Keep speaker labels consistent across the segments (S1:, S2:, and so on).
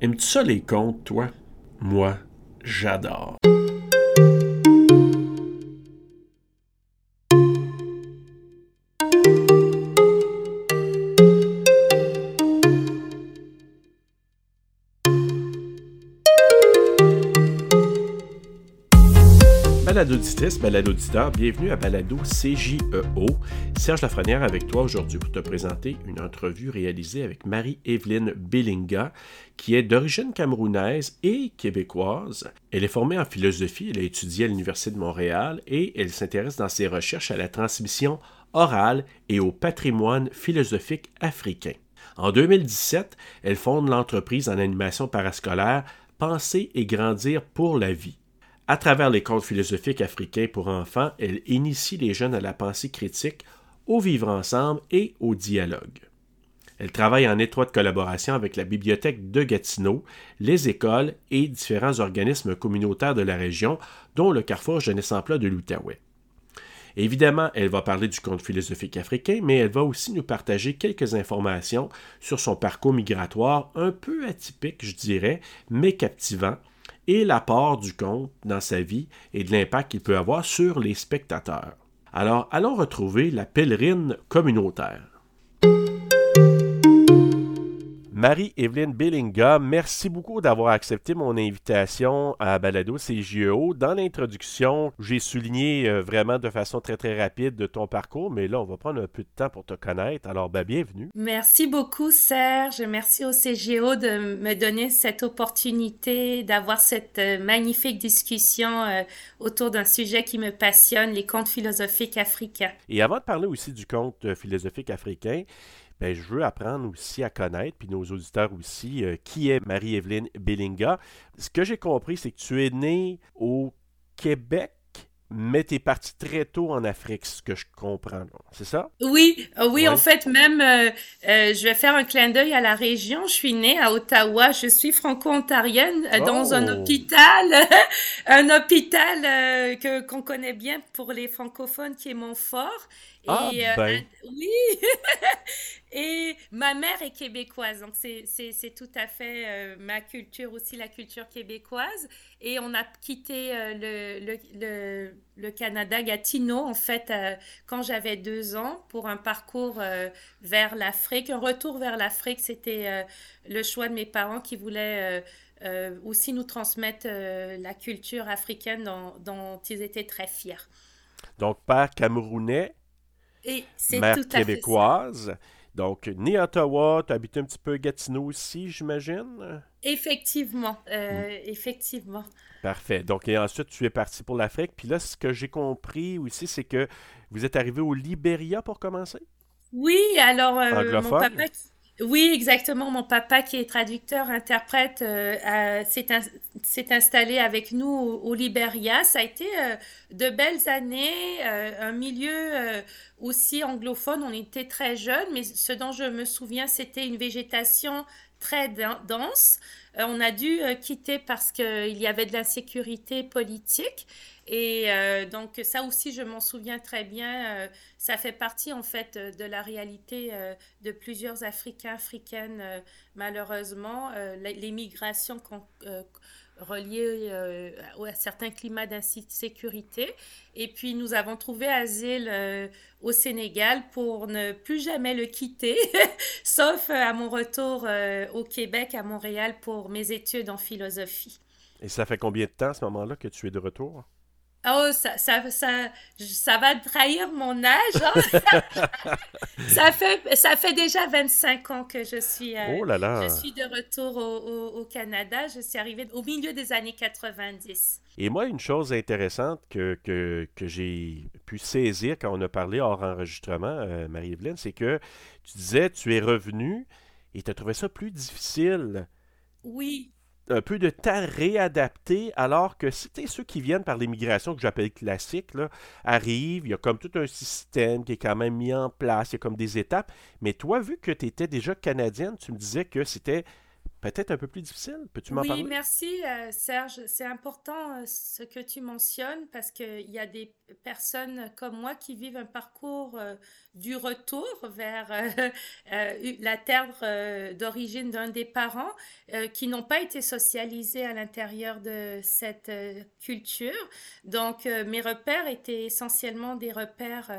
S1: Aimes-tu ça les contes, toi? Moi, j'adore. Balado auditrice, balado auditeur, bienvenue à Balado CJEO. Serge Lafrenière avec toi aujourd'hui pour te présenter une entrevue réalisée avec Marie-Evelyne Billinga, qui est d'origine camerounaise et québécoise. Elle est formée en philosophie, elle a étudié à l'Université de Montréal et elle s'intéresse dans ses recherches à la transmission orale et au patrimoine philosophique africain. En 2017, elle fonde l'entreprise en animation parascolaire Penser et grandir pour la vie à travers les contes philosophiques africains pour enfants, elle initie les jeunes à la pensée critique, au vivre ensemble et au dialogue. Elle travaille en étroite collaboration avec la bibliothèque de Gatineau, les écoles et différents organismes communautaires de la région, dont le Carrefour Jeunesse Emploi de l'Outaouais. Évidemment, elle va parler du conte philosophique africain, mais elle va aussi nous partager quelques informations sur son parcours migratoire un peu atypique, je dirais, mais captivant, et l'apport du conte dans sa vie et de l'impact qu'il peut avoir sur les spectateurs. Alors allons retrouver la pèlerine communautaire. Marie-Evelyne Billinga, merci beaucoup d'avoir accepté mon invitation à Balado CGO. Dans l'introduction, j'ai souligné euh, vraiment de façon très très rapide de ton parcours, mais là, on va prendre un peu de temps pour te connaître. Alors, ben, bienvenue.
S2: Merci beaucoup, Serge. Merci au CGO de me donner cette opportunité d'avoir cette euh, magnifique discussion euh, autour d'un sujet qui me passionne, les contes philosophiques africains.
S1: Et avant de parler aussi du conte philosophique africain, ben, je veux apprendre aussi à connaître, puis nos auditeurs aussi, euh, qui est Marie-Evelyne Billinga. Ce que j'ai compris, c'est que tu es née au Québec, mais tu es parti très tôt en Afrique, ce que je comprends. C'est ça?
S2: Oui, euh, oui, en fait, même, euh, je vais faire un clin d'œil à la région. Je suis née à Ottawa. Je suis franco-ontarienne dans un oh! hôpital, un hôpital que qu'on connaît bien pour les francophones qui est Montfort.
S1: Ah, et, ben.
S2: oui. Et ma mère est québécoise, donc c'est tout à fait euh, ma culture aussi, la culture québécoise. Et on a quitté euh, le, le, le, Canada, Gatineau, en fait, euh, quand j'avais deux ans, pour un parcours vers l'Afrique. Un retour vers l'Afrique, c'était le choix de mes parents qui voulaient aussi nous transmettre la culture africaine dont, dont, ils étaient très fiers.
S1: Donc, père camerounais,
S2: et
S1: mère québécoise. Donc, né à Ottawa, tu habites un petit peu Gatineau aussi, j'imagine?
S2: Effectivement, euh, hmm. effectivement.
S1: Parfait. Donc, et ensuite, tu es parti pour l'Afrique. Puis là, ce que j'ai compris aussi, c'est que vous êtes arrivé au Libéria pour commencer?
S2: Oui, alors, euh, mon papa... Oui, exactement. Mon papa, qui est traducteur, interprète, euh, s'est installé avec nous au, Libéria. Ça a été euh, de belles années, euh, un milieu aussi anglophone. On était très jeunes, mais ce dont je me souviens, c'était une végétation très dense. on a dû quitter parce qu'il y avait de l'insécurité politique. Et euh, donc ça aussi, je m'en souviens très bien. Euh, ça fait partie en fait de la réalité euh, de plusieurs Africains, Africaines, malheureusement. les migrations reliées à certains climats d'insécurité. Et puis nous avons trouvé asile au Sénégal pour ne plus jamais le quitter, sauf à mon retour au Québec, à Montréal, pour mes études en philosophie.
S1: Et ça fait combien de temps à ce moment-là que tu es de retour?
S2: Oh, ça, ça, ça, ça va trahir mon âge. Hein? ça, fait, ça fait déjà 25 ans que je suis, euh,
S1: oh là là.
S2: Je suis de retour au, au, Canada. Je suis arrivée au milieu des années 90.
S1: Et moi, une chose intéressante que, que, que j'ai pu saisir quand on a parlé hors enregistrement, euh, Marie-Evelyne, c'est que tu disais, tu es revenu et tu as trouvé ça plus difficile.
S2: Oui,
S1: un peu de temps réadapté, alors que c'était ceux qui viennent par l'immigration que j'appelle classique, là, arrivent, il y a comme tout un système qui est quand même mis en place, il y a comme des étapes. Mais toi, vu que tu étais déjà canadienne, tu me disais que c'était peut-être un peu plus difficile. Peux-tu m'en parler?
S2: Oui, merci Serge. C'est important ce que tu mentionnes parce qu'il y a des personnes comme moi qui vivent un parcours du retour vers la terre d'origine d'un des parents qui n'ont pas été socialisés à l'intérieur de cette culture. Donc, mes repères étaient essentiellement des repères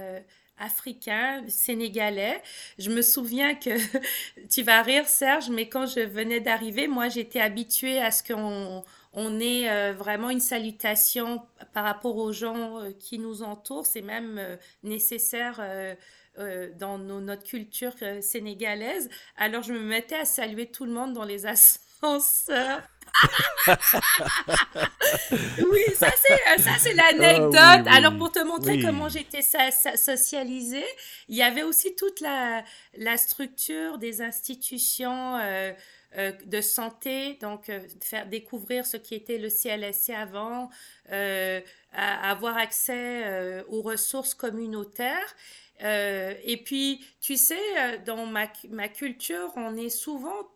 S2: africain, sénégalais. Je me souviens que, tu vas rire Serge, mais quand je venais d'arriver, moi j'étais habituée à ce qu'on on ait euh, vraiment une salutation par rapport aux gens euh, qui nous entourent. C'est même euh, nécessaire dans notre culture sénégalaise. Alors je me mettais à saluer tout le monde dans les oui, ça c'est ça c'est l'anecdote. Ah Alors pour te montrer comment j'étais socialisée, il y avait aussi toute la la structure des institutions euh, euh, de santé, donc euh, faire découvrir ce qui était le CLSC avant, avoir accès aux ressources communautaires. et puis, tu sais, dans ma, ma culture, on est souvent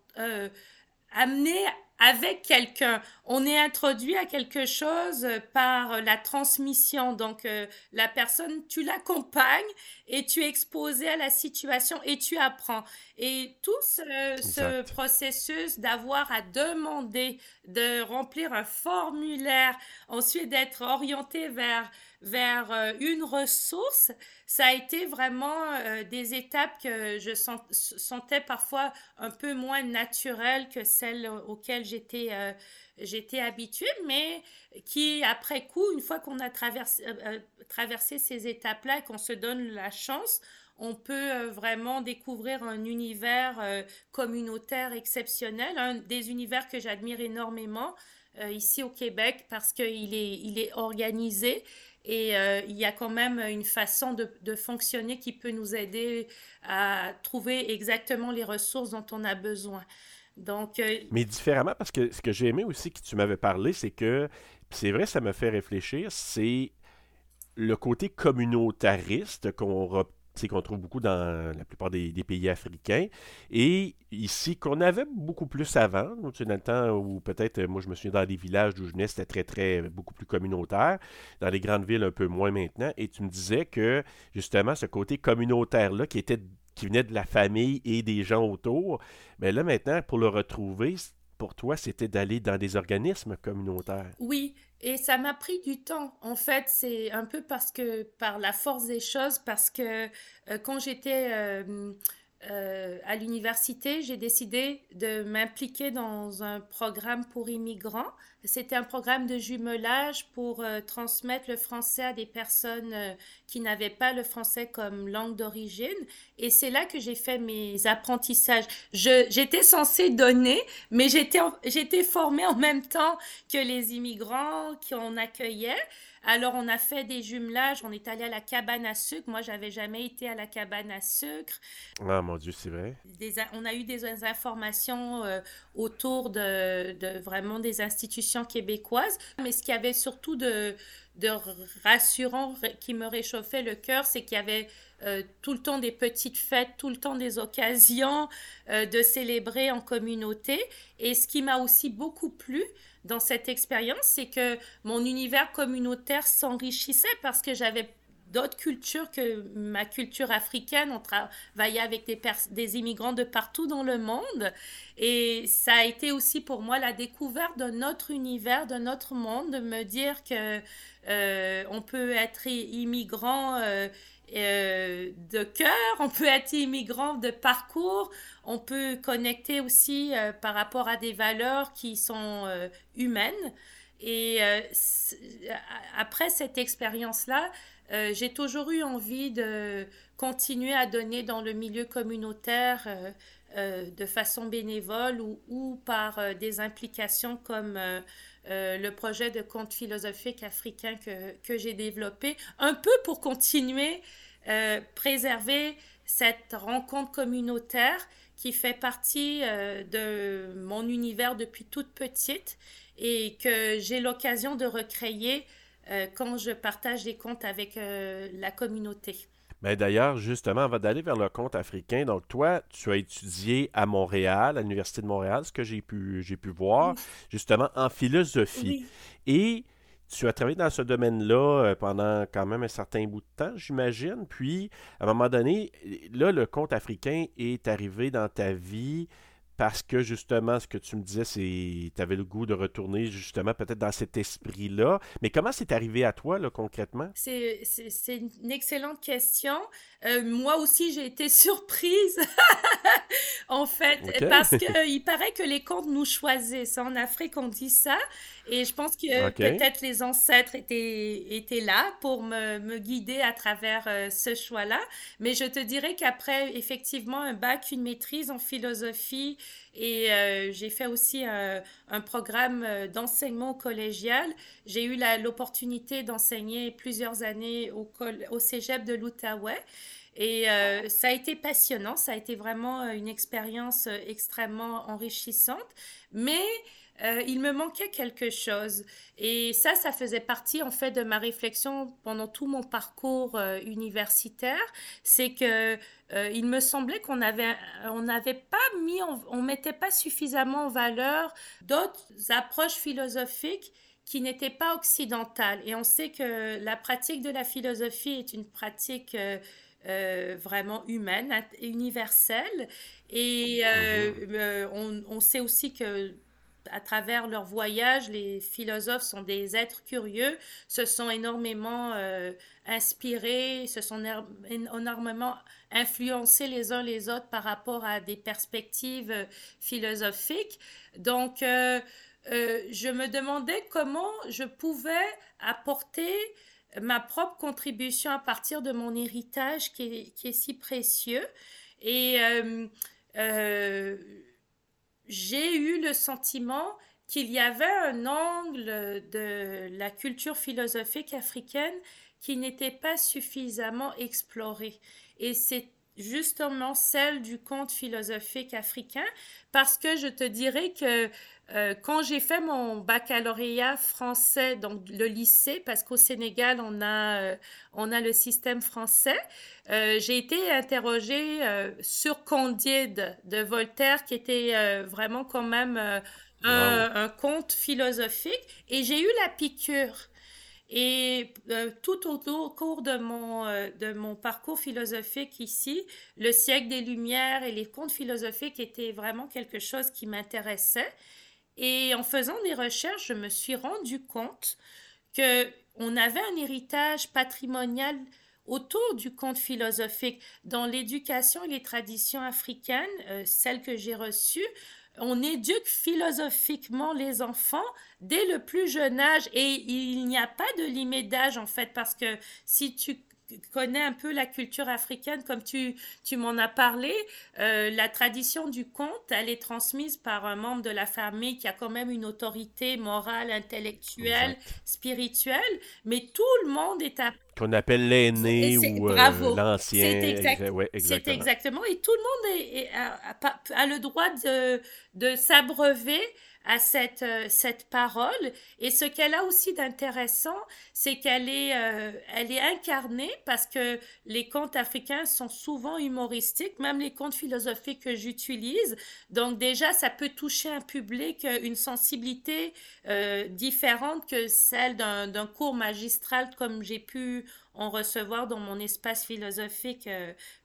S2: amené avec quelqu'un. On est introduit à quelque chose par la transmission. Donc, euh, la personne, tu l'accompagnes et tu es exposé à la situation et tu apprends. Et tout ce, processus d'avoir à demander de remplir un formulaire, ensuite d'être orienté vers vers euh, une ressource, ça a été vraiment euh, des étapes que je sentais parfois un peu moins naturelles que celles auxquelles j'étais euh, j'étais habituée, mais qui, après coup, une fois qu'on a traversé, traversé ces étapes-là et qu'on se donne la chance, on peut vraiment découvrir un univers communautaire exceptionnel, un des univers que j'admire énormément ici au Québec parce qu'il est, il est organisé et euh, il y a quand même une façon de, fonctionner qui peut nous aider à trouver exactement les ressources dont on a besoin. Donc, euh,
S1: Mais différemment, parce que ce que j'ai aimé aussi que tu m'avais parlé, c'est que, c'est vrai, ça me fait réfléchir, c'est le côté communautariste qu'on qu'on trouve beaucoup dans la plupart des, pays africains. Et ici, qu'on avait beaucoup plus avant, dans le temps où peut-être, moi je me souviens dans des villages où je venais, c'était très, très, beaucoup plus communautaire. Dans les grandes villes, un peu moins maintenant. Et tu me disais que, justement, ce côté communautaire-là, qui était qui venait de la famille et des gens autour, mais ben là maintenant, pour le retrouver, pour toi, c'était d'aller dans des organismes communautaires.
S2: Oui, et ça m'a pris du temps. En fait, c'est un peu parce que, par la force des choses, parce que euh, quand j'étais euh, euh, à l'université, j'ai décidé de m'impliquer dans un programme pour immigrants. C'était un programme de jumelage pour euh, transmettre le français à des personnes euh, qui n'avaient pas le français comme langue d'origine. Et c'est là que j'ai fait mes apprentissages. J'étais censée donner, mais j'étais formée en même temps que les immigrants qu'on accueillait. Alors, on a fait des jumelages, on est allé à la cabane à sucre. Moi, j'avais jamais été à la cabane à sucre.
S1: Ah, mon Dieu, c'est vrai.
S2: on a eu des informations euh, autour de, vraiment des institutions québécoises. Mais ce qui avait surtout de, rassurant qui me réchauffait le cœur, c'est qu'il y avait euh, tout le temps des petites fêtes, tout le temps des occasions euh, de célébrer en communauté. Et ce qui m'a aussi beaucoup plu, dans cette expérience, c'est que mon univers communautaire s'enrichissait parce que j'avais d'autres cultures que ma culture africaine. On travaillait avec des, immigrants de partout dans le monde. Et ça a été aussi pour moi la découverte d'un autre univers, d'un autre monde, de me dire que euh, on peut être immigrant euh, euh, de cœur, on peut être immigrant de parcours, on peut connecter aussi euh, par rapport à des valeurs qui sont euh, humaines. Et après cette expérience-là, j'ai toujours eu envie de continuer à donner dans le milieu communautaire de façon bénévole ou, ou par des implications comme le projet de conte philosophique africain que, que j'ai développé, un peu pour continuer euh, préserver cette rencontre communautaire qui fait partie euh, de mon univers depuis toute petite et que j'ai l'occasion de recréer euh, quand je partage des comptes avec la communauté.
S1: Ben d'ailleurs, justement, avant d'aller vers le conte africain, donc toi, tu as étudié à Montréal, à l'Université de Montréal, ce que j'ai pu, j'ai pu voir, justement, en philosophie. Et tu as travaillé dans ce domaine-là euh, pendant quand même un certain bout de temps, j'imagine. Puis, à un moment donné, là, le conte africain est arrivé dans ta vie parce que justement, ce que tu me disais, c'est tu avais le goût de retourner justement peut-être dans cet esprit-là. Mais comment c'est arrivé à toi, là, concrètement?
S2: C'est une excellente question. Euh, moi aussi, j'ai été surprise, en fait, parce qu'il paraît que les contes nous choisissent. En Afrique, on dit ça. Et je pense que peut-être les ancêtres étaient, étaient là pour me, me guider à travers euh, ce choix-là. Mais je te dirais qu'après, effectivement, un bac, une maîtrise en philosophie, et euh, j'ai fait aussi un, un programme d'enseignement collégial. J'ai eu l'opportunité d'enseigner plusieurs années au, au cégep de l'Outaouais. Et euh, ça a été passionnant, ça a été vraiment une expérience extrêmement enrichissante, mais euh, il me manquait quelque chose. Et ça, ça faisait partie en fait de ma réflexion pendant tout mon parcours euh, universitaire. C'est que euh, il me semblait qu'on avait, on n'avait pas mis, on mettait pas suffisamment en valeur d'autres approches philosophiques qui n'étaient pas occidentales. Et on sait que la pratique de la philosophie est une pratique vraiment humaine, universelle. Et on, on, sait aussi que à travers leur voyage, les philosophes sont des êtres curieux, se sont énormément euh, inspirés, se sont énormément influencés les uns les autres par rapport à des perspectives euh, philosophiques. Donc, euh, je me demandais comment je pouvais apporter ma propre contribution à partir de mon héritage qui est si précieux. Et j'ai eu le sentiment qu'il y avait un angle de la culture philosophique africaine qui n'était pas suffisamment exploré. Et c'est justement celle du conte philosophique africain, parce que je te dirais que euh, quand j'ai fait mon baccalauréat français, donc le lycée, parce qu'au Sénégal, on a, euh, on a le système français, euh, j'ai été interrogée sur Candide de Voltaire, qui était vraiment quand même un, un, conte philosophique, et j'ai eu la piqûre. Et tout au, cours de mon, de mon parcours philosophique ici, le siècle des Lumières et les contes philosophiques étaient vraiment quelque chose qui m'intéressait. Et en faisant des recherches, je me suis rendu compte que on avait un héritage patrimonial autour du conte philosophique. Dans l'éducation et les traditions africaines, euh, celles que j'ai reçues, on éduque philosophiquement les enfants dès le plus jeune âge et il n'y a pas de limite d'âge en fait parce que si tu connais un peu la culture africaine, comme tu, tu m'en as parlé, euh, la tradition du conte, elle est transmise par un membre de la famille qui a quand même une autorité morale, intellectuelle, spirituelle, mais tout le monde est à
S1: qu'on appelle l'aîné ou euh, l'ancien.
S2: C'est exactement. Et tout le monde est, a, le droit de, de s'abreuver à cette, euh, cette parole. Et ce qu'elle a aussi d'intéressant, c'est qu'elle est, euh, elle est incarnée parce que les contes africains sont souvent humoristiques, même les contes philosophiques que j'utilise. Donc déjà, ça peut toucher un public, euh, une sensibilité différente que celle d'un cours magistral comme j'ai pu en recevoir dans mon espace philosophique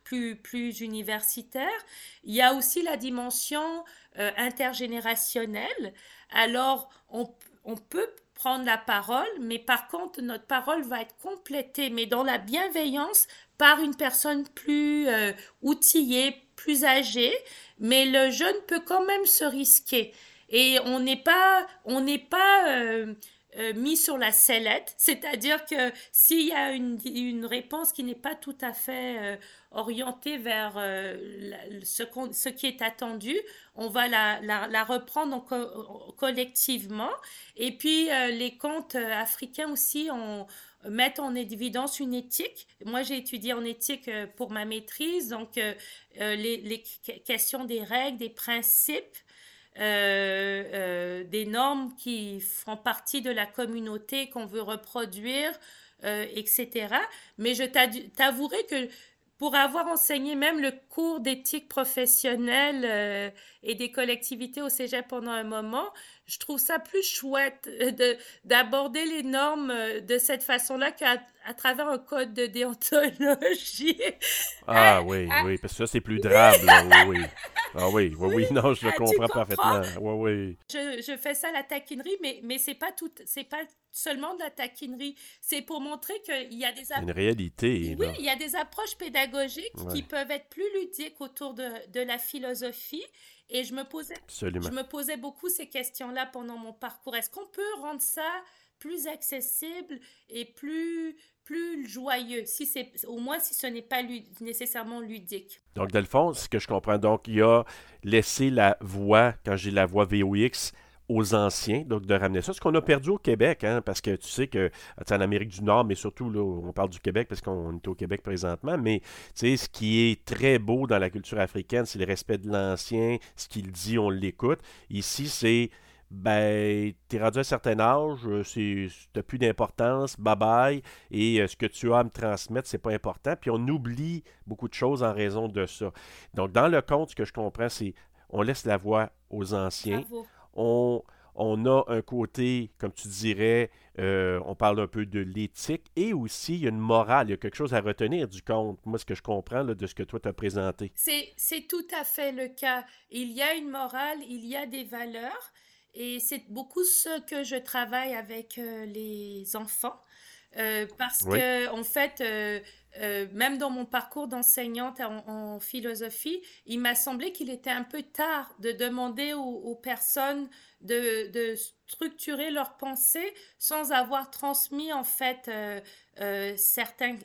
S2: plus, plus universitaire. Il y a aussi la dimension euh, intergénérationnelle. Alors, on, on peut prendre la parole, mais par contre, notre parole va être complétée, mais dans la bienveillance, par une personne plus euh, outillée, plus âgée, mais le jeune peut quand même se risquer. Et on n'est pas, on n'est pas euh, euh, mis sur la sellette, c'est-à-dire que s'il y a une, réponse qui n'est pas tout à fait euh, orientée vers euh, ce, qui est attendu, on va la, reprendre collectivement. Et puis les contes africains aussi on, mettent en évidence une éthique. Moi, j'ai étudié en éthique pour ma maîtrise, donc les questions des règles, des principes euh, euh, des normes qui font partie de la communauté qu'on veut reproduire etc. Mais je t'avouerai que pour avoir enseigné même le cours d'éthique professionnelle euh, et des collectivités au Cégep pendant un moment, je trouve ça plus chouette euh, de d'aborder les normes euh, de cette façon-là qu'à à travers un code de déontologie.
S1: Ah oui, oui, parce que ça c'est plus drame, oui, oui. Ah oui, oui, oui, non, je le ah, comprends, parfaitement. Oui, oui.
S2: Je, je, fais ça à la taquinerie, mais, mais c'est pas tout, c'est pas seulement de la taquinerie. C'est pour montrer qu'il y a des
S1: Une réalité.
S2: Oui, il y a des approches pédagogiques qui peuvent être plus ludiques autour de, de la philosophie et je me posais, je me posais beaucoup ces questions-là pendant mon parcours. Est-ce qu'on peut rendre ça plus accessible et plus plus joyeux, si c'est au moins si ce n'est pas nécessairement ludique?
S1: Donc, dans le fond, ce que je comprends, donc, il a laissé la voix, quand j'ai la voix VOX, aux anciens, donc de ramener ça. Ce qu'on a perdu au Québec, hein, parce que tu sais que en Amérique du Nord, mais surtout, là, on parle du Québec parce qu'on est au Québec présentement, mais tu sais, ce qui est très beau dans la culture africaine, c'est le respect de l'ancien, ce qu'il dit, on l'écoute. Ici, c'est ben, t'es rendu à un certain âge, euh, t'as plus d'importance, bye bye, et euh, ce que tu as à me transmettre, c'est pas important. Puis on oublie beaucoup de choses en raison de ça. Donc, dans le conte, ce que je comprends, c'est on laisse la voix aux anciens on, a un côté, comme tu dirais, euh, on parle un peu de l'éthique et aussi il y a une morale, il y a quelque chose à retenir du conte. Moi, ce que je comprends de ce que toi t'as présenté.
S2: C'est tout à fait le cas. Il y a une morale, il y a des valeurs et c'est beaucoup ce que je travaille avec euh, les enfants. Euh, parce que en fait, euh, même dans mon parcours d'enseignante en, philosophie, il m'a semblé qu'il était un peu tard de demander aux, personnes de, structurer leurs pensées sans avoir transmis en fait euh, euh, certains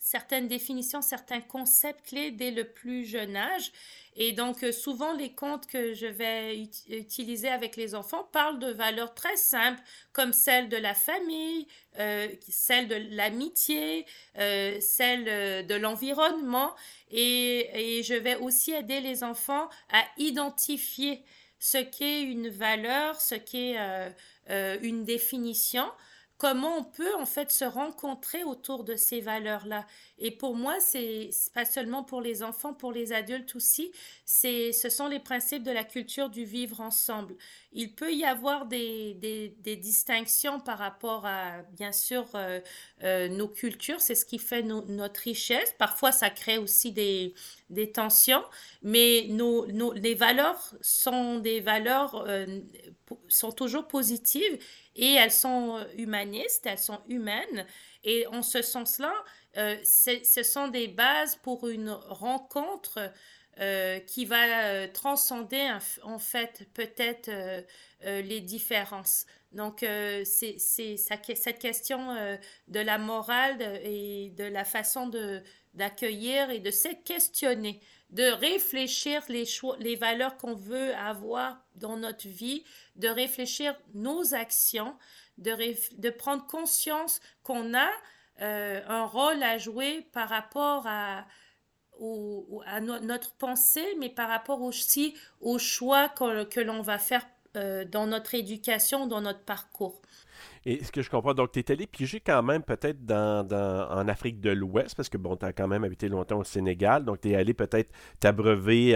S2: certaines définitions, certains concepts clés dès le plus jeune âge. Et donc, euh, souvent, les contes que je vais utiliser avec les enfants parlent de valeurs très simples, comme celle de la famille, euh, celle de l'amitié, euh, celle de l'environnement. Et, et je vais aussi aider les enfants à identifier ce qu'est une valeur, ce qu'est une définition comment on peut en fait se rencontrer autour de ces valeurs-là. Et pour moi, c'est pas seulement pour les enfants, pour les adultes aussi, ce sont les principes de la culture du vivre ensemble. Il peut y avoir des, des, distinctions par rapport à, bien sûr, euh, euh, nos cultures, c'est ce qui fait notre richesse. Parfois, ça crée aussi des, des tensions, mais nos, nos, les valeurs sont des valeurs, euh, sont toujours positives et elles sont euh, humanistes, elles sont humaines. Et en ce sens-là, euh, ce sont des bases pour une rencontre euh, qui va transcender en fait peut-être les différences. Donc, c'est cette question de la morale et de la façon d'accueillir et de se questionner de réfléchir les, choix, les valeurs qu'on veut avoir dans notre vie, de réfléchir nos actions, de, de prendre conscience qu'on a euh, un rôle à jouer par rapport à, à notre pensée, mais par rapport aussi aux choix que, l'on va faire euh, dans notre éducation, dans notre parcours.
S1: Et ce que je comprends, donc tu es allé piger quand même peut-être dans, en Afrique de l'Ouest, parce que bon, tu as quand même habité longtemps au Sénégal, donc tu es allé peut-être t'abreuver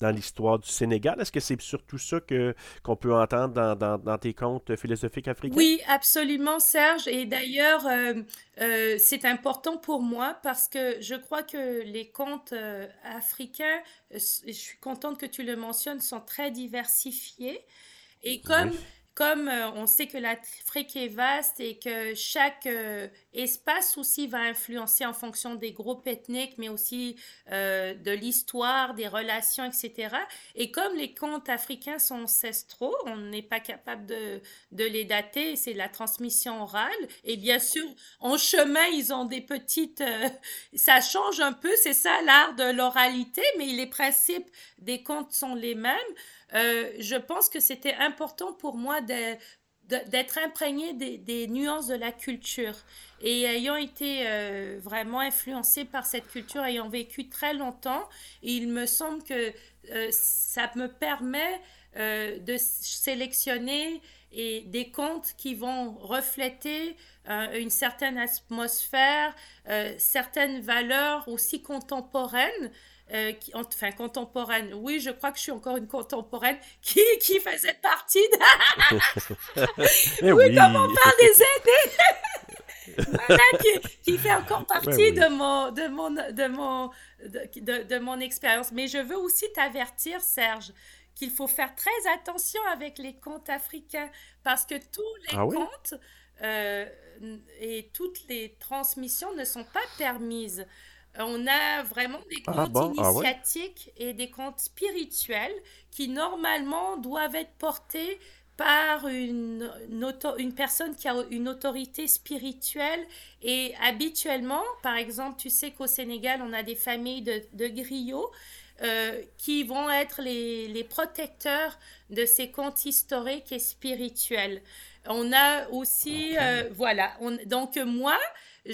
S1: dans l'histoire du Sénégal. Est-ce que c'est surtout ça que, qu'on peut entendre dans, dans, tes contes philosophiques africains?
S2: Oui, absolument, Serge. Et d'ailleurs, euh, euh, c'est important pour moi parce que je crois que les contes euh, africains, je suis contente que tu le mentionnes, sont très diversifiés. Et comme comme euh, on sait que l'Afrique est vaste et que chaque euh, espace aussi va influencer en fonction des groupes ethniques, mais aussi euh, de l'histoire, des relations, etc. Et comme les contes africains sont ancestraux, on n'est pas capable de, de les dater, c'est la transmission orale. Et bien sûr, en chemin, ils ont des petites... ça change un peu, c'est ça l'art de l'oralité, mais les principes des contes sont les mêmes. Euh, je pense que c'était important pour moi d'être imprégné des, nuances de la culture. Et ayant été euh, vraiment influencé par cette culture, ayant vécu très longtemps, il me semble que euh, ça me permet de sélectionner et des contes qui vont refléter une certaine atmosphère, certaines valeurs aussi contemporaines euh, qui, enfin contemporaine. Oui, je crois que je suis encore une contemporaine qui, qui faisait partie de... oui, oui, comme on parle des aînés. voilà, qui, qui, fait encore partie de mon de mon de mon de, de, mon expérience. Mais je veux aussi t'avertir, Serge, qu'il faut faire très attention avec les contes africains parce que tous les ah contes euh, et toutes les transmissions ne sont pas permises. On a vraiment des ah comptes ah initiatiques et des comptes spirituels qui normalement doivent être portés par une, une, personne qui a une autorité spirituelle. Et habituellement, par exemple, tu sais qu'au Sénégal, on a des familles de, de griots euh, qui vont être les, les, protecteurs de ces contes historiques et spirituels. On a aussi, euh, voilà, donc moi,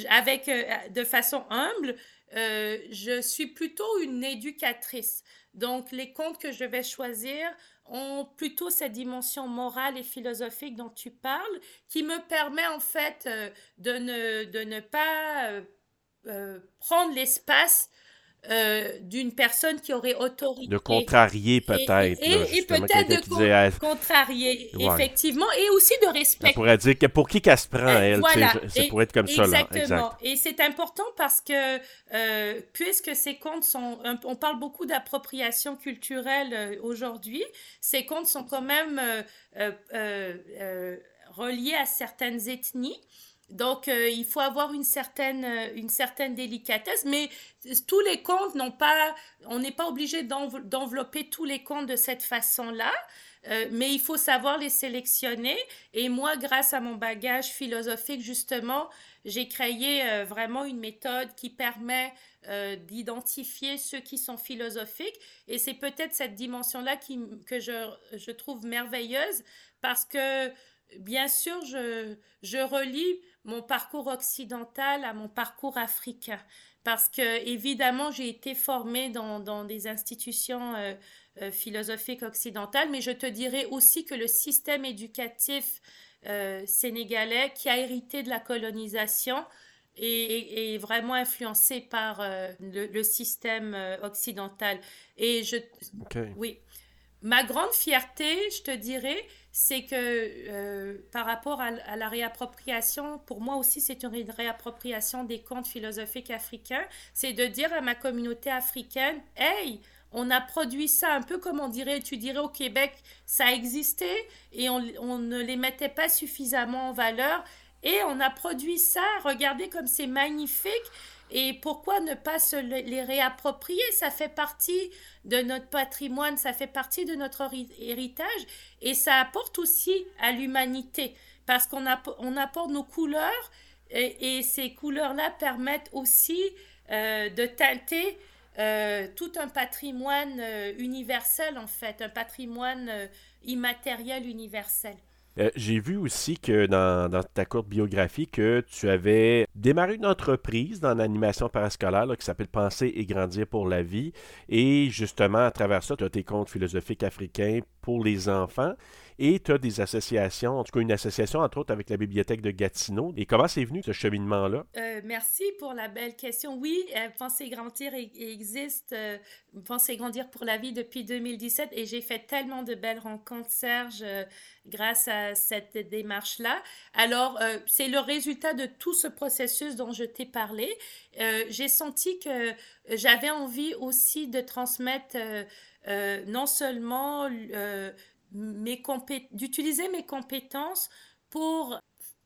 S2: avec, euh, de façon humble, euh, je suis plutôt une éducatrice. Donc, les contes que je vais choisir ont plutôt cette dimension morale et philosophique dont tu parles, qui me permet en fait euh, de, ne, pas euh, prendre l'espace euh, d'une personne qui aurait autorité.
S1: De contrarier peut-être.
S2: Et, peut-être de contrarier, effectivement, et aussi de respecter.
S1: On pourrait dire que pour qui qu'elle se prend, euh, elle, voilà. ça pourrait être comme ça.
S2: Exactement. Et c'est important parce que, euh, puisque ces contes sont, on parle beaucoup d'appropriation culturelle aujourd'hui, ces contes sont quand même reliés à certaines ethnies. Donc, euh, il faut avoir une certaine, euh, une certaine délicatesse, mais tous les comptes n'ont pas, on n'est pas obligé d'envelopper tous les comptes de cette façon-là, euh, mais il faut savoir les sélectionner. Et moi, grâce à mon bagage philosophique, justement, j'ai créé vraiment une méthode qui permet d'identifier ceux qui sont philosophiques. Et c'est peut-être cette dimension-là que je, je trouve merveilleuse parce que bien sûr, je, je relis mon parcours occidental à mon parcours africain. Parce que, évidemment, j'ai été formée dans, dans des institutions euh, euh, philosophiques occidentales, mais je te dirais aussi que le système éducatif euh, sénégalais, qui a hérité de la colonisation, est, est, vraiment influencé par le, système occidental. Et je. Oui. Ma grande fierté, je te dirais, c'est que euh, par rapport à, la réappropriation, pour moi aussi c'est une réappropriation des contes philosophiques africains, c'est de dire à ma communauté africaine, hey, on a produit ça un peu comme on dirait, tu dirais au Québec, ça existait et on, on ne les mettait pas suffisamment en valeur et on a produit ça, regardez comme c'est magnifique et pourquoi ne pas se les réapproprier? Ça fait partie de notre patrimoine, ça fait partie de notre héritage et ça apporte aussi à l'humanité parce qu'on on apporte nos couleurs et, ces couleurs-là permettent aussi euh, de teinter euh, tout un patrimoine euh, universel en fait, un patrimoine immatériel universel.
S1: Euh, j'ai vu aussi que dans, ta courte biographie que tu avais démarré une entreprise dans l'animation parascolaire qui s'appelle Penser et grandir pour la vie. Et justement, à travers ça, tu as tes contes philosophiques africains pour les enfants. Et tu as des associations, en tout cas une association entre autres avec la bibliothèque de Gatineau. Et comment c'est venu ce cheminement-là?
S2: Euh, merci pour la belle question. Oui, euh, Penser grandir existe, euh, Penser grandir pour la vie depuis 2017 et j'ai fait tellement de belles rencontres, Serge, grâce à cette démarche-là. Alors, c'est le résultat de tout ce processus dont je t'ai parlé. j'ai senti que j'avais envie aussi de transmettre non seulement d'utiliser mes compétences pour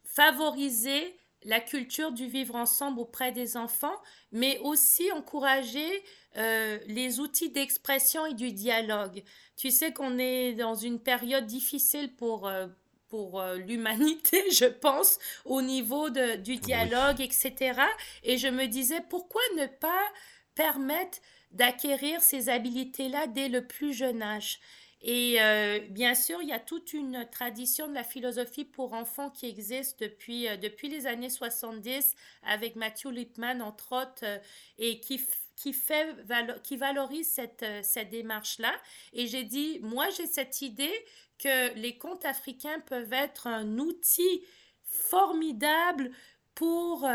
S2: favoriser la culture du vivre ensemble auprès des enfants, mais aussi encourager euh, les outils d'expression et du dialogue. Tu sais qu'on est dans une période difficile pour, euh, pour euh, l'humanité, je pense, au niveau de, du dialogue, etc. Et je me disais, pourquoi ne pas permettre d'acquérir ces habiletés-là dès le plus jeune âge? Et euh, bien sûr, il y a toute une tradition de la philosophie pour enfants qui existe depuis, euh, depuis les années 70 avec Matthew Lipman, entre autres, euh, et qui, qui, fait, qui valorise cette, cette démarche-là. Et j'ai dit, moi, j'ai cette idée que les contes africains peuvent être un outil formidable pour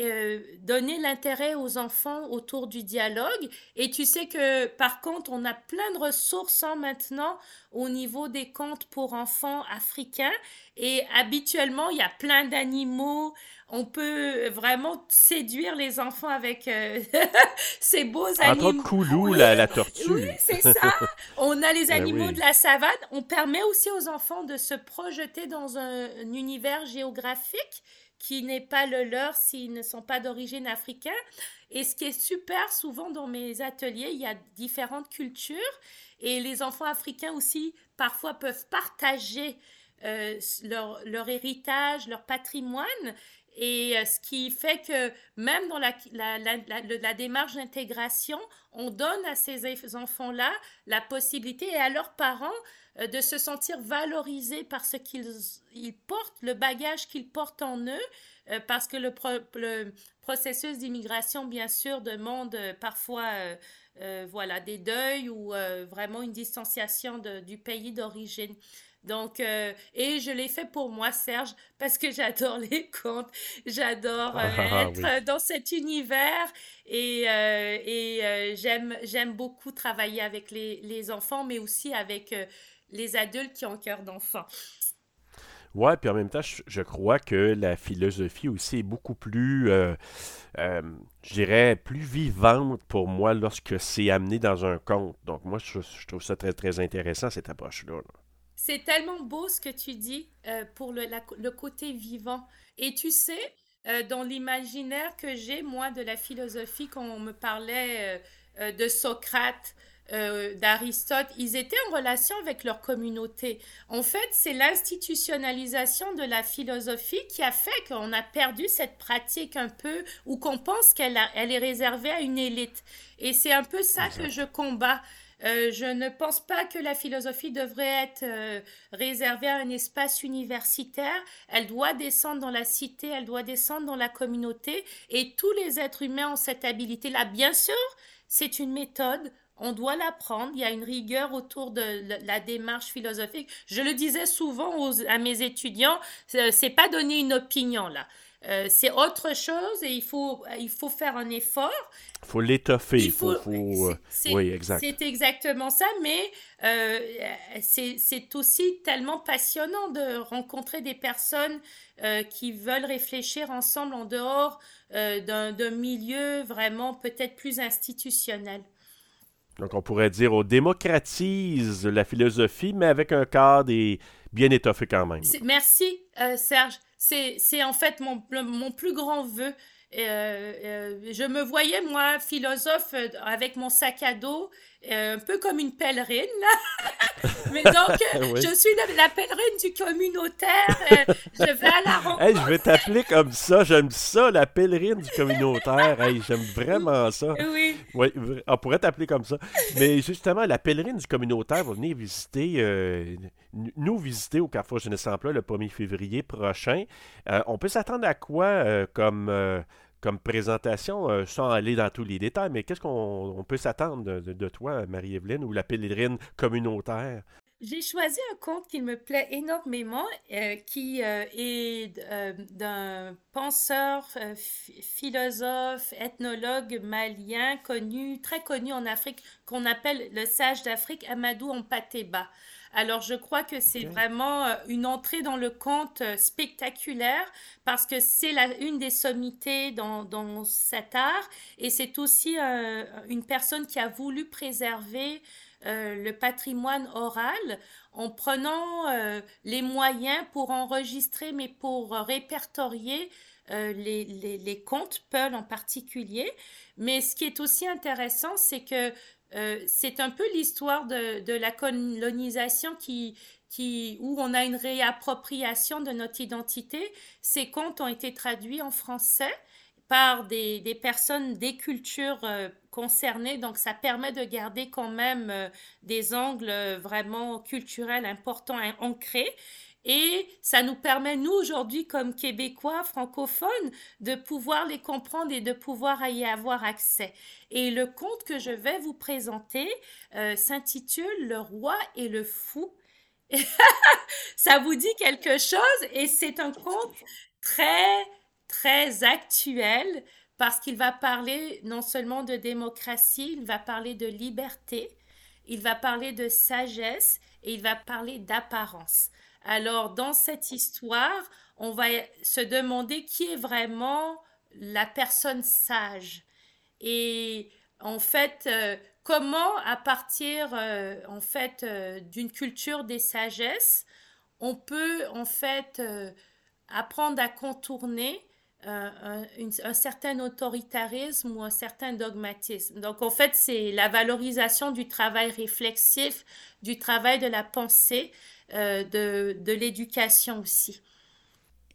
S2: euh, donner l'intérêt aux enfants autour du dialogue. Et tu sais que par contre, on a plein de ressources hein, maintenant au niveau des contes pour enfants africains. Et habituellement, il y a plein d'animaux. On peut vraiment séduire les enfants avec euh, ces beaux animaux.
S1: Coulou, la, la, tortue.
S2: Oui, c'est ça. On a les ben animaux de la savane. On permet aussi aux enfants de se projeter dans un univers géographique qui n'est pas le leur s'ils ne sont pas d'origine africaine. Et ce qui est super souvent dans mes ateliers, il y a différentes cultures et les enfants africains aussi parfois peuvent partager euh, leur, leur, héritage, leur patrimoine. Et euh, ce qui fait que même dans la, démarche d'intégration, on donne à ces enfants-là la possibilité et à leurs parents euh, de se sentir valorisés par ce qu'ils ils portent, le bagage qu'ils portent en eux, euh, parce que le, processus d'immigration, bien sûr, demande parfois voilà, des deuils ou vraiment une distanciation du pays d'origine. Donc, et je l'ai fait pour moi, Serge, parce que j'adore les contes, j'adore ah, être dans cet univers et, et j'aime, j'aime beaucoup travailler avec les, les, enfants, mais aussi avec les adultes qui ont cœur d'enfant.
S1: Ouais, puis en même temps, je, crois que la philosophie aussi est beaucoup plus, euh, euh, je dirais, plus vivante pour moi lorsque c'est amené dans un conte. Donc moi, je, trouve ça très, très intéressant, cette approche-là.
S2: C'est tellement beau ce que tu dis euh, pour le, le, côté vivant. Et tu sais, dans l'imaginaire que j'ai, moi, de la philosophie, quand on me parlait de Socrate, euh, d'Aristote, ils étaient en relation avec leur communauté. En fait, c'est l'institutionnalisation de la philosophie qui a fait qu'on a perdu cette pratique un peu, ou qu'on pense qu'elle elle est réservée à une élite. Et c'est un peu ça que je combats. Euh, je ne pense pas que la philosophie devrait être euh, réservée à un espace universitaire. Elle doit descendre dans la cité, elle doit descendre dans la communauté. Et tous les êtres humains ont cette habilité-là. Bien sûr, c'est une méthode on doit l'apprendre. Il y a une rigueur autour de la démarche philosophique. Je le disais souvent à mes étudiants, c'est pas donner une opinion là. Euh, c'est autre chose et il faut, il faut faire un effort.
S1: Il faut l'étoffer. Il faut, euh, oui, exact.
S2: C'est exactement ça, mais euh, c'est aussi tellement passionnant de rencontrer des personnes qui veulent réfléchir ensemble en dehors d'un milieu vraiment peut-être plus institutionnel.
S1: Donc, on pourrait dire, on démocratise la philosophie, mais avec un cadre et bien étoffé quand même.
S2: Merci, euh, Serge. C'est en fait mon, plus grand vœu. Euh, euh, je me voyais, moi, philosophe, avec mon sac à dos euh, un peu comme une pèlerine. Mais donc, euh, je suis la, pèlerine du communautaire. Euh, je vais à la rencontre.
S1: je vais t'appeler comme ça. J'aime ça, la pèlerine du communautaire. J'aime vraiment ça.
S2: Oui.
S1: oui. On pourrait t'appeler comme ça. Mais justement, la pèlerine du communautaire va venir visiter, nous visiter au Carrefour Jeunesse Emploi le 1er février prochain. on peut s'attendre à quoi comme comme présentation, euh, sans aller dans tous les détails, mais qu'est-ce qu'on peut s'attendre de, toi, Marie-Evelyne, ou la pèlerine communautaire?
S2: J'ai choisi un conte qui me plaît énormément, euh, qui euh, est d'un penseur, philosophe, ethnologue malien connu, très connu en Afrique, qu'on appelle le sage d'Afrique, Amadou Ampateba. Alors je crois que c'est vraiment euh, une entrée dans le conte euh, spectaculaire parce que c'est une des sommités dans, dans cet art et c'est aussi euh, une personne qui a voulu préserver le patrimoine oral en prenant les moyens pour enregistrer, mais pour répertorier les, les, les, contes Peul en particulier. Mais ce qui est aussi intéressant, c'est que euh, c'est un peu l'histoire de, la colonisation qui, où on a une réappropriation de notre identité. Ces contes ont été traduits en français par des, personnes des cultures euh, concernées, donc ça permet de garder quand même euh, des angles vraiment culturels importants ancrés. Et ça nous permet, nous, aujourd'hui, comme Québécois francophones, de pouvoir les comprendre et de pouvoir y avoir accès. Et le conte que je vais vous présenter euh, s'intitule Le roi et le fou. ça vous dit quelque chose? Et c'est un conte très, très actuel parce qu'il va parler non seulement de démocratie, il va parler de liberté, il va parler de sagesse et il va parler d'apparence. Alors, dans cette histoire, on va se demander qui est vraiment la personne sage. Et en fait, euh, comment, à partir euh, en fait euh, d'une culture des sagesses, on peut en fait apprendre à contourner un, un, certain autoritarisme ou un certain dogmatisme. Donc, en fait, c'est la valorisation du travail réflexif, du travail de la pensée, euh, de, de l'éducation aussi.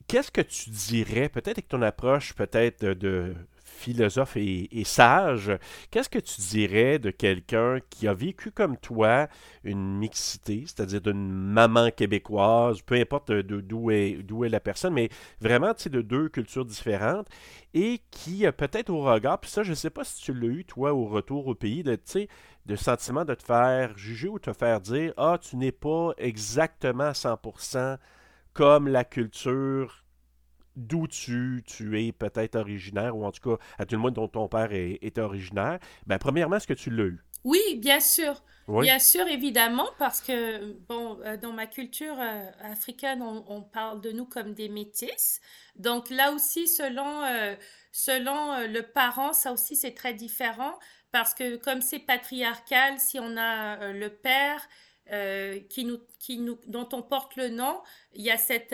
S1: Qu'est-ce que tu dirais, peut-être avec ton approche peut-être de philosophe et, sage, qu'est-ce que tu dirais de quelqu'un qui a vécu comme toi une mixité, c'est-à-dire d'une maman québécoise, peu importe d'où est, est la personne, mais vraiment de deux cultures différentes, et qui peut-être au regard, puis ça, je ne sais pas si tu l'as eu, toi, au retour au pays, de, de sentiment de te faire juger ou te faire dire Ah, tu n'es pas exactement à 100% comme la culture d'où tu, tu es peut-être originaire, ou en tout cas, à tout le monde dont ton père est, originaire, ben, premièrement, est-ce que tu l'as eu?
S2: Oui, bien sûr. Bien sûr, évidemment, parce que, bon, euh, dans ma culture euh, africaine, on, parle de nous comme des métis. Donc là aussi, selon, euh, selon le parent, ça aussi, c'est très différent, parce que comme c'est patriarcal, si on a le père qui nous, qui nous, dont on porte le nom, il y a cet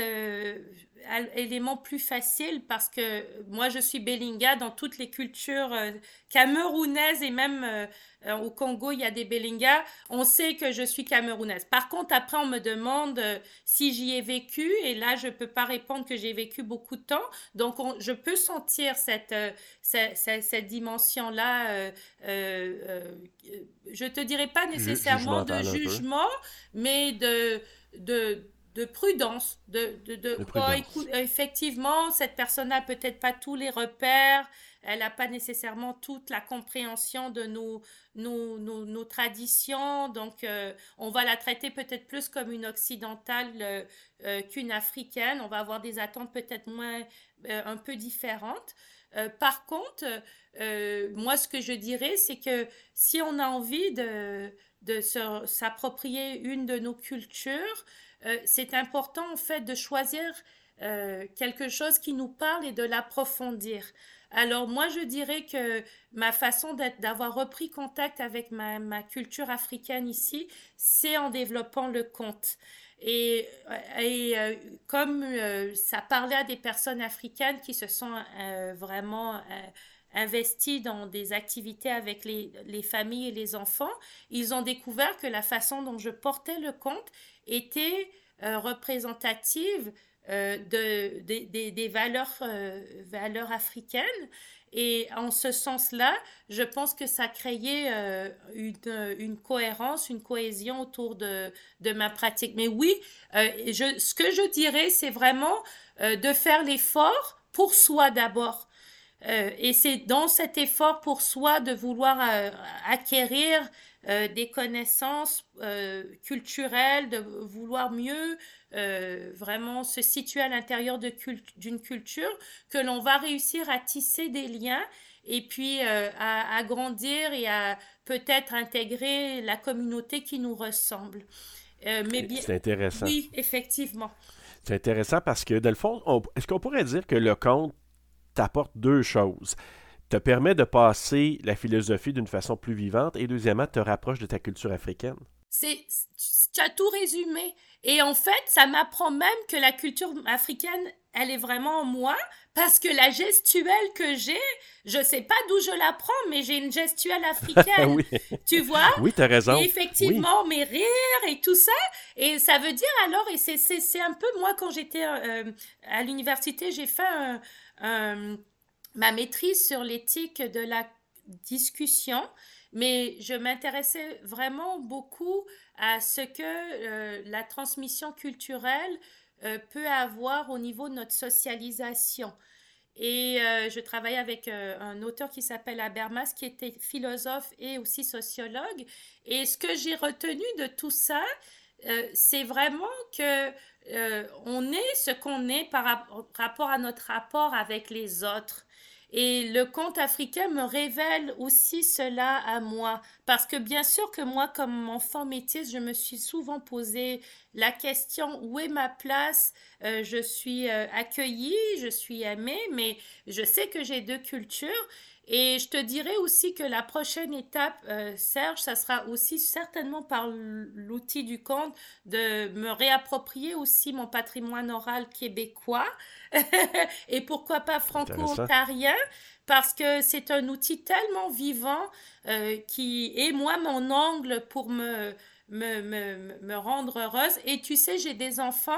S2: élément plus facile parce que moi je suis Belinga dans toutes les cultures euh, camerounaises et même euh, euh, au Congo il y a des Belinga, on sait que je suis camerounaise. Par contre après on me demande si j'y ai vécu et là je peux pas répondre que j'ai vécu beaucoup de temps. Donc je peux sentir cette, cette, cette, dimension là je te dirais pas nécessairement de jugement mais de de de prudence, de, de, de, oh, effectivement, cette personne n'a peut-être pas tous les repères, elle n'a pas nécessairement toute la compréhension de nos, nos, nos, traditions, donc euh, on va la traiter peut-être plus comme une occidentale euh, euh, qu'une africaine, on va avoir des attentes peut-être moins, un peu différentes. par contre, moi, ce que je dirais, c'est que si on a envie de, de s'approprier une de nos cultures, euh, c'est important en fait de choisir euh, quelque chose qui nous parle et de l'approfondir. Alors moi je dirais que ma façon d'avoir repris contact avec ma, culture africaine ici, c'est en développant le conte. Et, euh, comme ça parlait à des personnes africaines qui se sont vraiment investies dans des activités avec les, les, familles et les enfants, ils ont découvert que la façon dont je portais le conte était euh, représentative euh, de, des valeurs, euh, valeurs africaines. Et en ce sens-là, je pense que ça créait une, une, cohérence, une cohésion autour de, de ma pratique. Mais oui, je, ce que je dirais, c'est vraiment de faire l'effort pour soi d'abord. Et c'est dans cet effort pour soi de vouloir acquérir euh, des connaissances euh, culturelles, de vouloir mieux euh, vraiment se situer à l'intérieur d'une culture, que l'on va réussir à tisser des liens et puis à, grandir et à peut-être intégrer la communauté qui nous ressemble.
S1: mais C'est intéressant.
S2: Oui, effectivement.
S1: C'est intéressant parce que, dans le fond, est-ce qu'on pourrait dire que le conte t'apporte deux choses? te permet de passer la philosophie d'une façon plus vivante et deuxièmement, te rapproche de ta culture africaine.
S2: C'est, tu as tout résumé. Et en fait, ça m'apprend même que la culture africaine, elle est vraiment en moi, parce que la gestuelle que j'ai, je sais pas d'où je la prends, mais j'ai une gestuelle africaine. oui. Tu vois?
S1: Oui, tu as raison.
S2: effectivement, mes rires et tout ça. Et ça veut dire alors, et c'est un peu moi, quand j'étais euh, à l'université, j'ai fait un ma maîtrise sur l'éthique de la discussion, mais je m'intéressais vraiment beaucoup à ce que euh, la transmission culturelle peut avoir au niveau de notre socialisation. Et je travaille avec un auteur qui s'appelle Habermas, qui était philosophe et aussi sociologue. Et ce que j'ai retenu de tout ça, c'est vraiment que on est ce qu'on est par rapport à notre rapport avec les autres. Et le conte africain me révèle aussi cela à moi. Parce que bien sûr que moi, comme enfant métisse, je me suis souvent posé la question où est ma place? Euh, Je suis euh, accueillie, je suis aimée, mais je sais que j'ai deux cultures. Et je te dirais aussi que la prochaine étape, euh, Serge, ça sera aussi certainement par l'outil du conte de me réapproprier aussi mon patrimoine oral québécois et pourquoi pas franco-ontarien parce que c'est un outil tellement vivant euh, qui est moi mon angle pour me, me, me rendre heureuse. Et tu sais, j'ai des enfants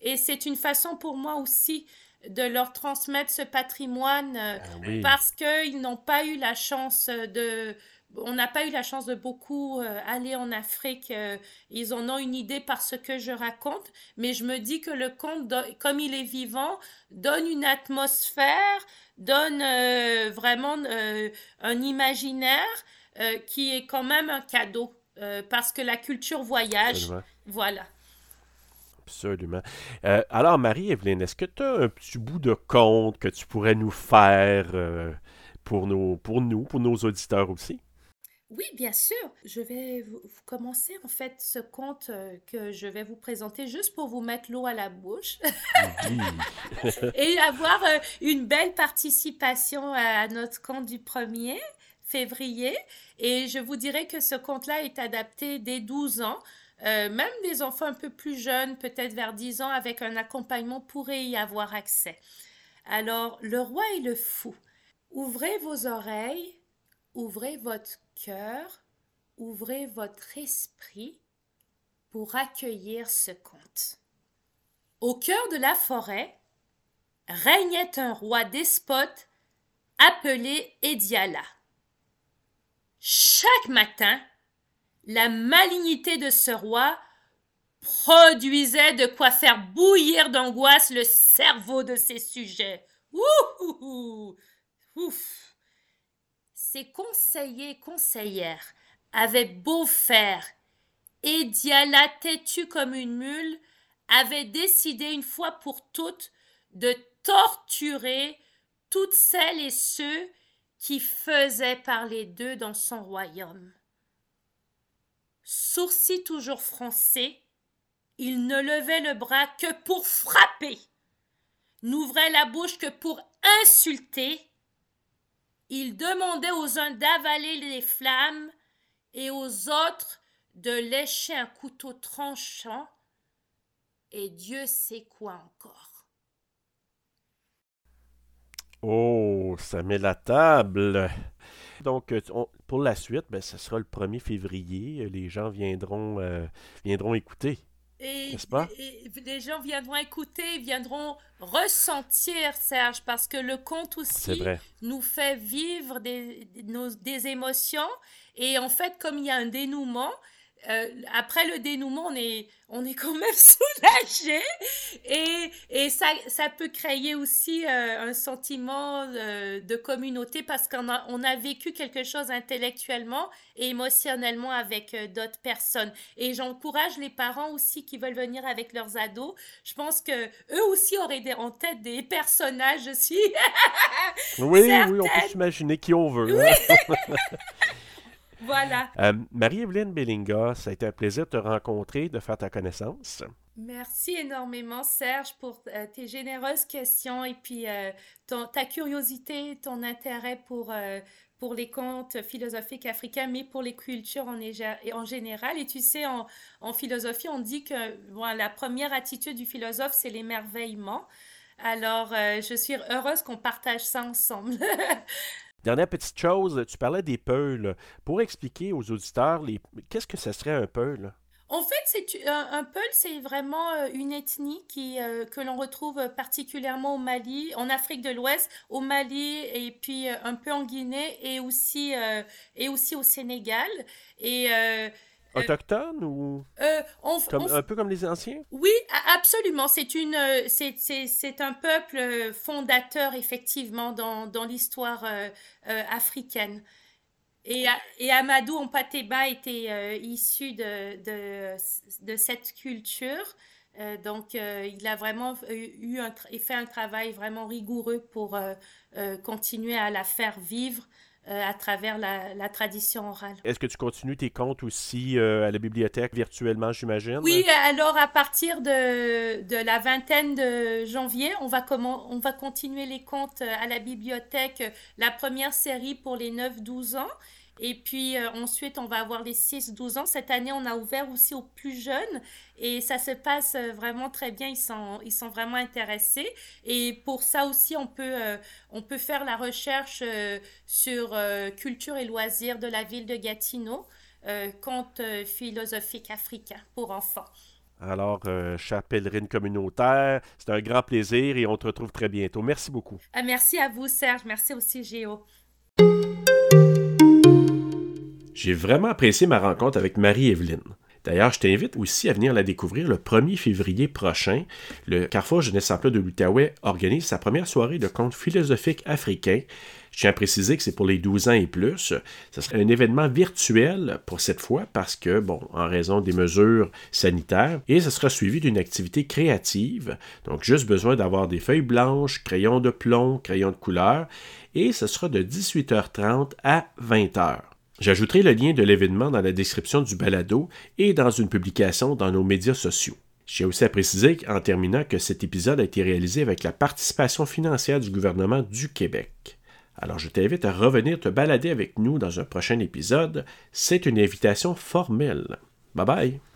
S2: et c'est une façon pour moi aussi de leur transmettre ce patrimoine euh, ah parce qu'ils n'ont pas eu la chance de... On n'a pas eu la chance de beaucoup euh, aller en Afrique. Euh, ils en ont une idée par ce que je raconte, mais je me dis que le conte, comme il est vivant, donne une atmosphère, donne vraiment un imaginaire qui est quand même un cadeau parce que la culture voyage. Voilà.
S1: Absolument. Euh, alors, Marie-Evelyne, est-ce que tu as un petit bout de conte que tu pourrais nous faire euh, pour, nos, pour nous, pour nos auditeurs aussi?
S2: Oui, bien sûr. Je vais vous, commencer en fait ce conte euh, que je vais vous présenter juste pour vous mettre l'eau à la bouche et avoir une belle participation à notre conte du 1er février. Et je vous dirais que ce conte-là est adapté dès 12 ans. Euh, même des enfants un peu plus jeunes, peut-être vers 10 ans, avec un accompagnement, pourraient y avoir accès. Alors, le roi et le fou. Ouvrez vos oreilles, ouvrez votre cœur, ouvrez votre esprit pour accueillir ce conte. Au cœur de la forêt régnait un roi despote appelé Ediala. Chaque matin, la malignité de ce roi produisait de quoi faire bouillir d'angoisse le cerveau de ses sujets. Ouf. Ses conseillers conseillères avaient beau faire, et Diala, têtue comme une mule, avait décidé une fois pour toutes de torturer toutes celles et ceux qui faisaient parler d'eux dans son royaume sourcils toujours froncés, il ne levait le bras que pour frapper, n'ouvrait la bouche que pour insulter. Il demandait aux uns d'avaler les flammes et aux autres de lécher un couteau tranchant, et Dieu sait quoi encore.
S1: Oh, ça met la table. Donc, euh, pour la suite, ben, ce sera le 1er février. Les gens viendront, euh, viendront écouter. N'est-ce pas?
S2: les gens viendront écouter, viendront ressentir, Serge, parce que le conte aussi nous fait vivre des, des émotions. Et en fait, comme il y a un dénouement, euh, après le dénouement, on est, on est quand même soulagé et, et ça, ça peut créer aussi euh, un sentiment euh, de communauté parce qu'on a, on a vécu quelque chose intellectuellement et émotionnellement avec d'autres personnes. Et j'encourage les parents aussi qui veulent venir avec leurs ados. Je pense que eux aussi auraient des, en tête des personnages aussi.
S1: oui, oui, on peut s'imaginer qui on veut. Hein.
S2: Voilà.
S1: Euh, Marie-Evelyne Bellinga, ça a été un plaisir de te rencontrer, de faire ta connaissance.
S2: Merci énormément, Serge, pour euh, tes généreuses questions et puis euh, ton, ta curiosité, ton intérêt pour, pour les contes philosophiques africains, mais pour les cultures en, en général. Et tu sais, en, en philosophie, on dit que bon, la première attitude du philosophe, c'est l'émerveillement. Alors, je suis heureuse qu'on partage ça ensemble.
S1: Dernière petite chose, tu parlais des peuls. Pour expliquer aux auditeurs, les... qu'est-ce que ce serait un peul?
S2: En fait, c'est un, peul, c'est vraiment euh, une ethnie qui, euh, que l'on retrouve particulièrement au Mali, en Afrique de l'Ouest, au Mali et puis euh, un peu en Guinée et aussi, et aussi au Sénégal. Et
S1: autochtone ou un peu comme les anciens?
S2: Oui, absolument. C'est une, c'est un peuple fondateur effectivement dans, dans l'histoire africaine. Et, et Amadou Ompateba était issu de, de, de, cette culture. Euh, donc, euh, il a vraiment eu un fait un travail vraiment rigoureux pour euh, continuer à la faire vivre à travers la, tradition orale.
S1: Est-ce que tu continues tes contes aussi à la bibliothèque virtuellement, j'imagine?
S2: Oui, alors à partir de, de, la vingtaine de janvier, on va, comment, on va continuer les contes à la bibliothèque, la première série pour les 9-12 ans. Et puis euh, ensuite, on va avoir les 6-12 ans. Cette année, on a ouvert aussi aux plus jeunes et ça se passe euh, vraiment très bien. Ils sont, ils sont vraiment intéressés. Et pour ça aussi, on peut, euh, on peut faire la recherche sur culture et loisirs de la ville de Gatineau, conte philosophique africain pour enfants.
S1: Alors, chère pèlerine communautaire, c'est un grand plaisir et on te retrouve très bientôt. Merci beaucoup.
S2: Ah, merci à vous, Serge. Merci aussi, Géo.
S1: J'ai vraiment apprécié ma rencontre avec Marie-Evelyne. D'ailleurs, je t'invite aussi à venir la découvrir le 1er février prochain. Le Carrefour Jeunesse Emploi de l'Outaouais organise sa première soirée de contes philosophiques africains. Je tiens à préciser que c'est pour les 12 ans et plus. Ce sera un événement virtuel pour cette fois parce que, bon, en raison des mesures sanitaires, et ce sera suivi d'une activité créative. Donc, juste besoin d'avoir des feuilles blanches, crayons de plomb, crayons de couleur, et ce sera de 18h30 à 20h. J'ajouterai le lien de l'événement dans la description du balado et dans une publication dans nos médias sociaux. J'ai aussi à préciser en terminant que cet épisode a été réalisé avec la participation financière du gouvernement du Québec. Alors je t'invite à revenir te balader avec nous dans un prochain épisode. C'est une invitation formelle. Bye bye!